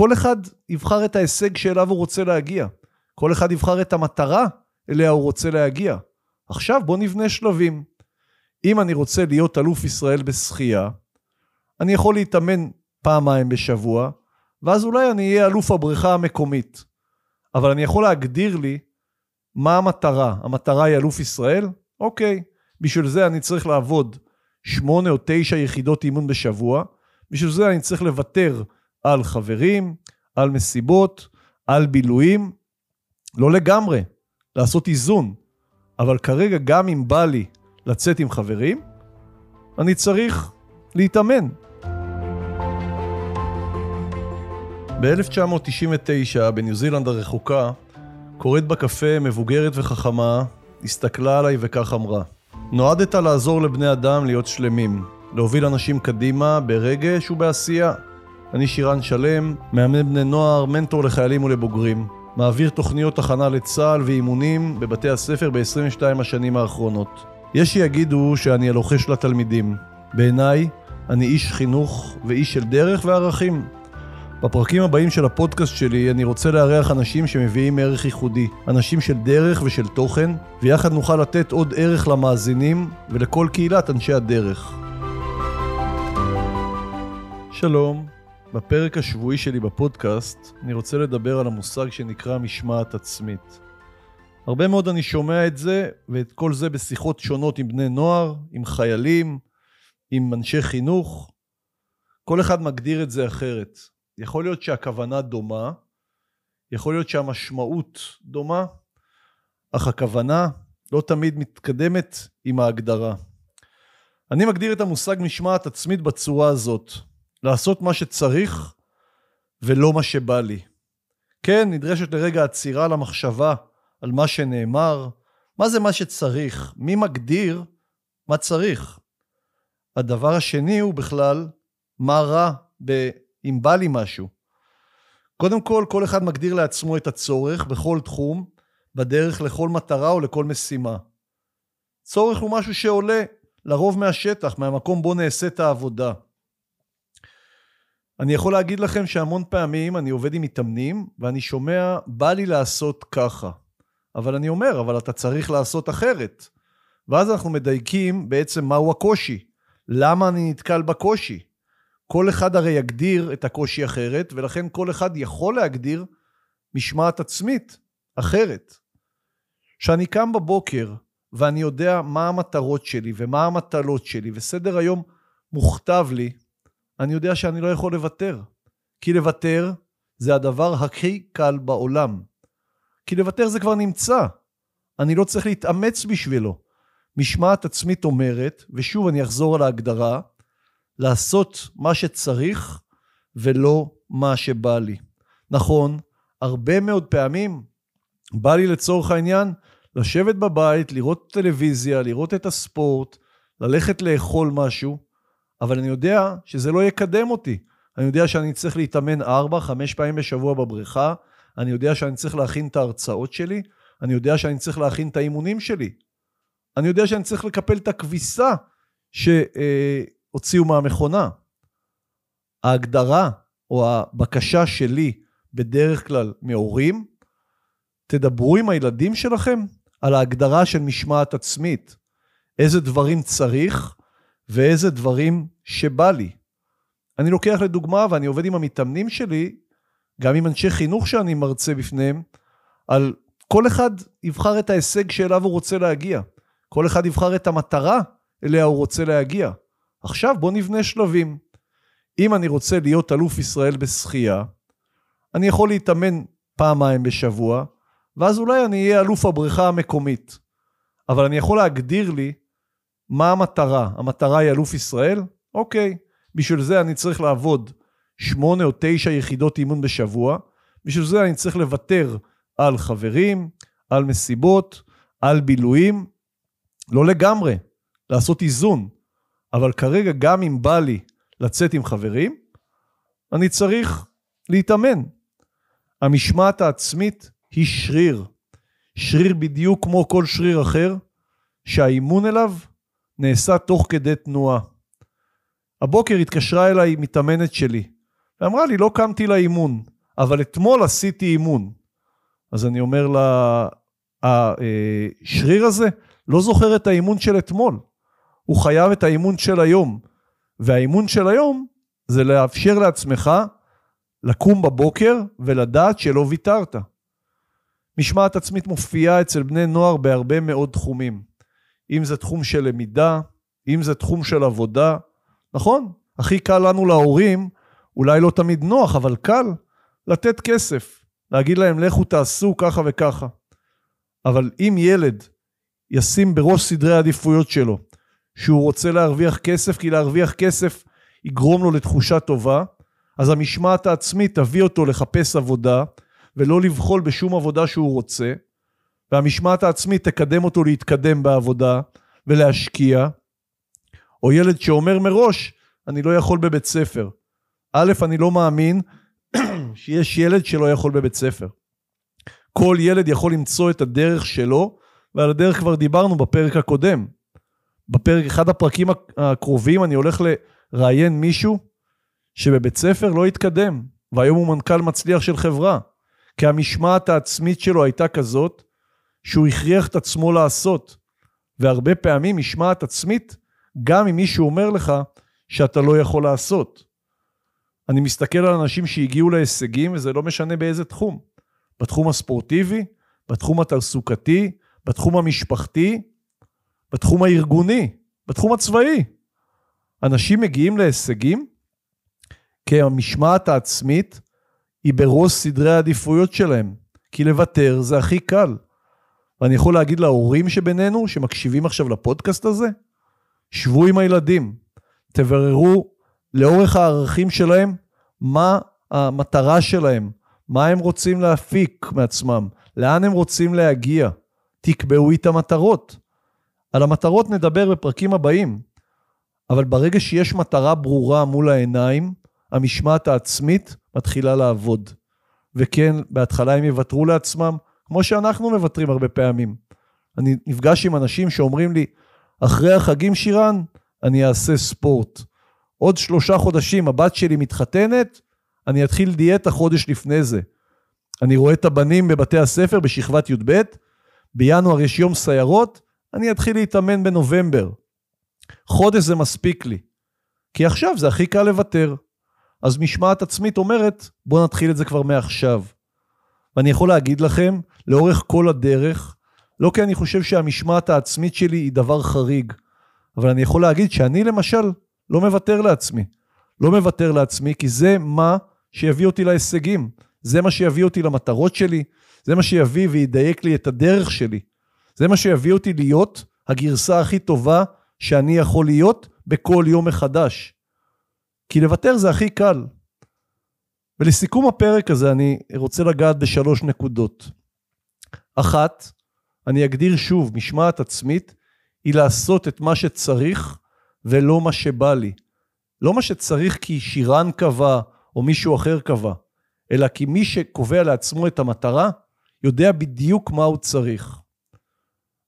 כל אחד יבחר את ההישג שאליו הוא רוצה להגיע. כל אחד יבחר את המטרה אליה הוא רוצה להגיע. עכשיו בוא נבנה שלבים. אם אני רוצה להיות אלוף ישראל בשחייה, אני יכול להתאמן פעמיים בשבוע, ואז אולי אני אהיה אלוף הבריכה המקומית. אבל אני יכול להגדיר לי מה המטרה. המטרה היא אלוף ישראל? אוקיי. בשביל זה אני צריך לעבוד שמונה או תשע יחידות אימון בשבוע. בשביל זה אני צריך לוותר על חברים, על מסיבות, על בילויים. לא לגמרי, לעשות איזון. אבל כרגע גם אם בא לי לצאת עם חברים, אני צריך להתאמן. ב-1999, בניו זילנד הרחוקה, קוראת בקפה מבוגרת וחכמה, הסתכלה עליי וכך אמרה: נועדת לעזור לבני אדם להיות שלמים, להוביל אנשים קדימה ברגש ובעשייה. אני שירן שלם, מאמן בני נוער, מנטור לחיילים ולבוגרים. מעביר תוכניות הכנה לצה"ל ואימונים בבתי הספר ב-22 השנים האחרונות. יש שיגידו שאני הלוחש לתלמידים. בעיניי, אני איש חינוך ואיש של דרך וערכים. בפרקים הבאים של הפודקאסט שלי אני רוצה לארח אנשים שמביאים ערך ייחודי, אנשים של דרך ושל תוכן, ויחד נוכל לתת עוד ערך למאזינים ולכל קהילת אנשי הדרך. שלום, בפרק השבועי שלי בפודקאסט אני רוצה לדבר על המושג שנקרא משמעת עצמית. הרבה מאוד אני שומע את זה, ואת כל זה בשיחות שונות עם בני נוער, עם חיילים, עם אנשי חינוך. כל אחד מגדיר את זה אחרת. יכול להיות שהכוונה דומה, יכול להיות שהמשמעות דומה, אך הכוונה לא תמיד מתקדמת עם ההגדרה. אני מגדיר את המושג משמעת עצמית בצורה הזאת, לעשות מה שצריך ולא מה שבא לי. כן, נדרשת לרגע עצירה למחשבה על מה שנאמר, מה זה מה שצריך, מי מגדיר מה צריך. הדבר השני הוא בכלל, מה רע ב... אם בא לי משהו. קודם כל, כל אחד מגדיר לעצמו את הצורך בכל תחום, בדרך לכל מטרה או לכל משימה. צורך הוא משהו שעולה לרוב מהשטח, מהמקום בו נעשית העבודה. אני יכול להגיד לכם שהמון פעמים אני עובד עם מתאמנים ואני שומע, בא לי לעשות ככה. אבל אני אומר, אבל אתה צריך לעשות אחרת. ואז אנחנו מדייקים בעצם מהו הקושי. למה אני נתקל בקושי? כל אחד הרי יגדיר את הקושי אחרת, ולכן כל אחד יכול להגדיר משמעת עצמית אחרת. כשאני קם בבוקר ואני יודע מה המטרות שלי ומה המטלות שלי, וסדר היום מוכתב לי, אני יודע שאני לא יכול לוותר. כי לוותר זה הדבר הכי קל בעולם. כי לוותר זה כבר נמצא. אני לא צריך להתאמץ בשבילו. משמעת עצמית אומרת, ושוב אני אחזור על ההגדרה, לעשות מה שצריך ולא מה שבא לי. נכון, הרבה מאוד פעמים בא לי לצורך העניין לשבת בבית, לראות טלוויזיה, לראות את הספורט, ללכת לאכול משהו, אבל אני יודע שזה לא יקדם אותי. אני יודע שאני צריך להתאמן 4-5 פעמים בשבוע בבריכה, אני יודע שאני צריך להכין את ההרצאות שלי, אני יודע שאני צריך להכין את האימונים שלי. אני יודע שאני צריך לקפל את הכביסה שהוציאו מהמכונה. ההגדרה או הבקשה שלי בדרך כלל מהורים, תדברו עם הילדים שלכם על ההגדרה של משמעת עצמית. איזה דברים צריך ואיזה דברים שבא לי. אני לוקח לדוגמה ואני עובד עם המתאמנים שלי, גם עם אנשי חינוך שאני מרצה בפניהם, על כל אחד יבחר את ההישג שאליו הוא רוצה להגיע. כל אחד יבחר את המטרה אליה הוא רוצה להגיע. עכשיו בוא נבנה שלבים. אם אני רוצה להיות אלוף ישראל בשחייה, אני יכול להתאמן פעמיים בשבוע, ואז אולי אני אהיה אלוף הבריכה המקומית. אבל אני יכול להגדיר לי מה המטרה? המטרה היא אלוף ישראל? אוקיי. בשביל זה אני צריך לעבוד שמונה או תשע יחידות אימון בשבוע. בשביל זה אני צריך לוותר על חברים, על מסיבות, על בילויים. לא לגמרי, לעשות איזון. אבל כרגע, גם אם בא לי לצאת עם חברים, אני צריך להתאמן. המשמעת העצמית היא שריר. שריר בדיוק כמו כל שריר אחר, שהאימון אליו נעשה תוך כדי תנועה. הבוקר התקשרה אליי מתאמנת שלי, ואמרה לי, לא קמתי לאימון, אבל אתמול עשיתי אימון. אז אני אומר לה, השריר הזה לא זוכר את האימון של אתמול, הוא חייב את האימון של היום. והאימון של היום זה לאפשר לעצמך לקום בבוקר ולדעת שלא ויתרת. משמעת עצמית מופיעה אצל בני נוער בהרבה מאוד תחומים. אם זה תחום של למידה, אם זה תחום של עבודה. נכון, הכי קל לנו להורים, אולי לא תמיד נוח, אבל קל לתת כסף, להגיד להם לכו תעשו ככה וככה. אבל אם ילד ישים בראש סדרי העדיפויות שלו, שהוא רוצה להרוויח כסף, כי להרוויח כסף יגרום לו לתחושה טובה, אז המשמעת העצמית תביא אותו לחפש עבודה, ולא לבחול בשום עבודה שהוא רוצה, והמשמעת העצמית תקדם אותו להתקדם בעבודה ולהשקיע, או ילד שאומר מראש, אני לא יכול בבית ספר. א', אני לא מאמין שיש ילד שלא יכול בבית ספר. כל ילד יכול למצוא את הדרך שלו, ועל הדרך כבר דיברנו בפרק הקודם. בפרק, אחד הפרקים הקרובים, אני הולך לראיין מישהו שבבית ספר לא התקדם, והיום הוא מנכ"ל מצליח של חברה. כי המשמעת העצמית שלו הייתה כזאת, שהוא הכריח את עצמו לעשות. והרבה פעמים משמעת עצמית, גם אם מישהו אומר לך שאתה לא יכול לעשות. אני מסתכל על אנשים שהגיעו להישגים, וזה לא משנה באיזה תחום. בתחום הספורטיבי, בתחום התעסוקתי, בתחום המשפחתי, בתחום הארגוני, בתחום הצבאי. אנשים מגיעים להישגים כי המשמעת העצמית היא בראש סדרי העדיפויות שלהם. כי לוותר זה הכי קל. ואני יכול להגיד להורים שבינינו, שמקשיבים עכשיו לפודקאסט הזה, שבו עם הילדים, תבררו לאורך הערכים שלהם מה המטרה שלהם, מה הם רוצים להפיק מעצמם, לאן הם רוצים להגיע. תקבעו איתם מטרות. על המטרות נדבר בפרקים הבאים, אבל ברגע שיש מטרה ברורה מול העיניים, המשמעת העצמית מתחילה לעבוד. וכן, בהתחלה הם יוותרו לעצמם, כמו שאנחנו מוותרים הרבה פעמים. אני נפגש עם אנשים שאומרים לי, אחרי החגים שירן, אני אעשה ספורט. עוד שלושה חודשים הבת שלי מתחתנת, אני אתחיל דיאטה חודש לפני זה. אני רואה את הבנים בבתי הספר בשכבת י"ב, בינואר יש יום סיירות, אני אתחיל להתאמן בנובמבר. חודש זה מספיק לי. כי עכשיו זה הכי קל לוותר. אז משמעת עצמית אומרת, בואו נתחיל את זה כבר מעכשיו. ואני יכול להגיד לכם, לאורך כל הדרך, לא כי אני חושב שהמשמעת העצמית שלי היא דבר חריג, אבל אני יכול להגיד שאני למשל לא מוותר לעצמי. לא מוותר לעצמי, כי זה מה שיביא אותי להישגים. זה מה שיביא אותי למטרות שלי, זה מה שיביא וידייק לי את הדרך שלי. זה מה שיביא אותי להיות הגרסה הכי טובה שאני יכול להיות בכל יום מחדש. כי לוותר זה הכי קל. ולסיכום הפרק הזה אני רוצה לגעת בשלוש נקודות. אחת, אני אגדיר שוב, משמעת עצמית היא לעשות את מה שצריך ולא מה שבא לי. לא מה שצריך כי שירן קבע או מישהו אחר קבע, אלא כי מי שקובע לעצמו את המטרה, יודע בדיוק מה הוא צריך.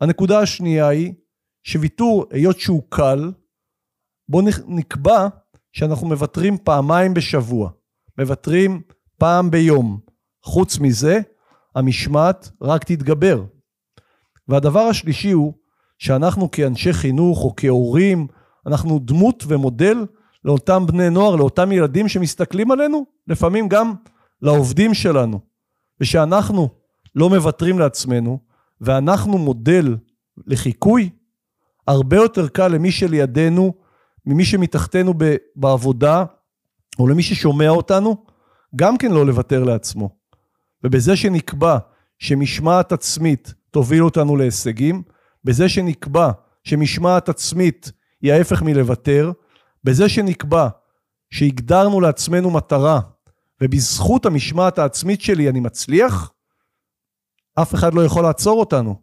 הנקודה השנייה היא שוויתור, היות שהוא קל, בואו נקבע שאנחנו מוותרים פעמיים בשבוע, מוותרים פעם ביום. חוץ מזה, המשמעת רק תתגבר. והדבר השלישי הוא שאנחנו כאנשי חינוך או כהורים, אנחנו דמות ומודל לאותם בני נוער, לאותם ילדים שמסתכלים עלינו, לפעמים גם לעובדים שלנו. ושאנחנו לא מוותרים לעצמנו, ואנחנו מודל לחיקוי, הרבה יותר קל למי שלידינו ממי שמתחתנו בעבודה, או למי ששומע אותנו, גם כן לא לוותר לעצמו. ובזה שנקבע שמשמעת עצמית תוביל אותנו להישגים, בזה שנקבע שמשמעת עצמית היא ההפך מלוותר, בזה שנקבע שהגדרנו לעצמנו מטרה, ובזכות המשמעת העצמית שלי אני מצליח, אף אחד לא יכול לעצור אותנו.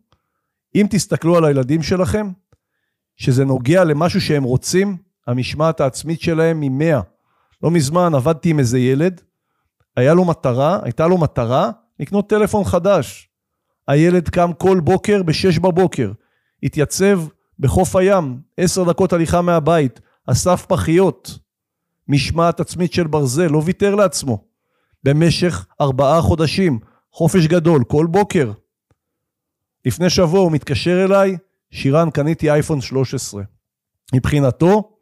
אם תסתכלו על הילדים שלכם, שזה נוגע למשהו שהם רוצים, המשמעת העצמית שלהם היא 100. לא מזמן עבדתי עם איזה ילד, היה לו מטרה, הייתה לו מטרה לקנות טלפון חדש. הילד קם כל בוקר ב-6 בבוקר, התייצב בחוף הים, 10 דקות הליכה מהבית, אסף פחיות, משמעת עצמית של ברזל, לא ויתר לעצמו. במשך ארבעה חודשים, חופש גדול, כל בוקר. לפני שבוע הוא מתקשר אליי, שירן, קניתי אייפון 13. מבחינתו,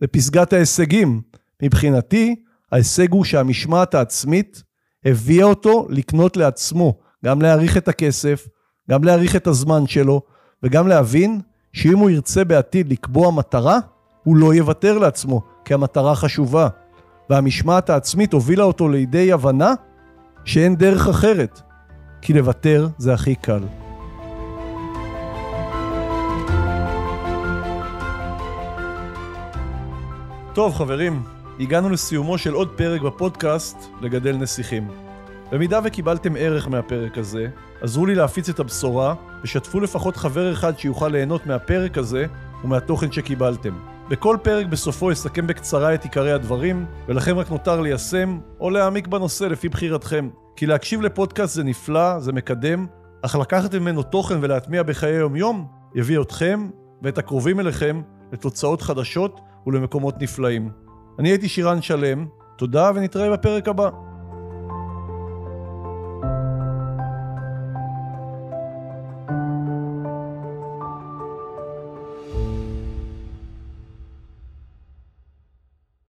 זה פסגת ההישגים. מבחינתי, ההישג הוא שהמשמעת העצמית הביאה אותו לקנות לעצמו, גם להעריך את הכסף, גם להעריך את הזמן שלו, וגם להבין שאם הוא ירצה בעתיד לקבוע מטרה, הוא לא יוותר לעצמו, כי המטרה חשובה. והמשמעת העצמית הובילה אותו לידי הבנה שאין דרך אחרת, כי לוותר זה הכי קל. טוב חברים, הגענו לסיומו של עוד פרק בפודקאסט לגדל נסיכים. במידה וקיבלתם ערך מהפרק הזה, עזרו לי להפיץ את הבשורה ושתפו לפחות חבר אחד שיוכל ליהנות מהפרק הזה ומהתוכן שקיבלתם. בכל פרק בסופו אסכם בקצרה את עיקרי הדברים, ולכם רק נותר ליישם או להעמיק בנושא לפי בחירתכם. כי להקשיב לפודקאסט זה נפלא, זה מקדם, אך לקחת ממנו תוכן ולהטמיע בחיי יום-יום, יביא אתכם ואת הקרובים אליכם לתוצאות חדשות ולמקומות נפלאים. אני הייתי שירן שלם, תודה ונתראה בפרק הבא.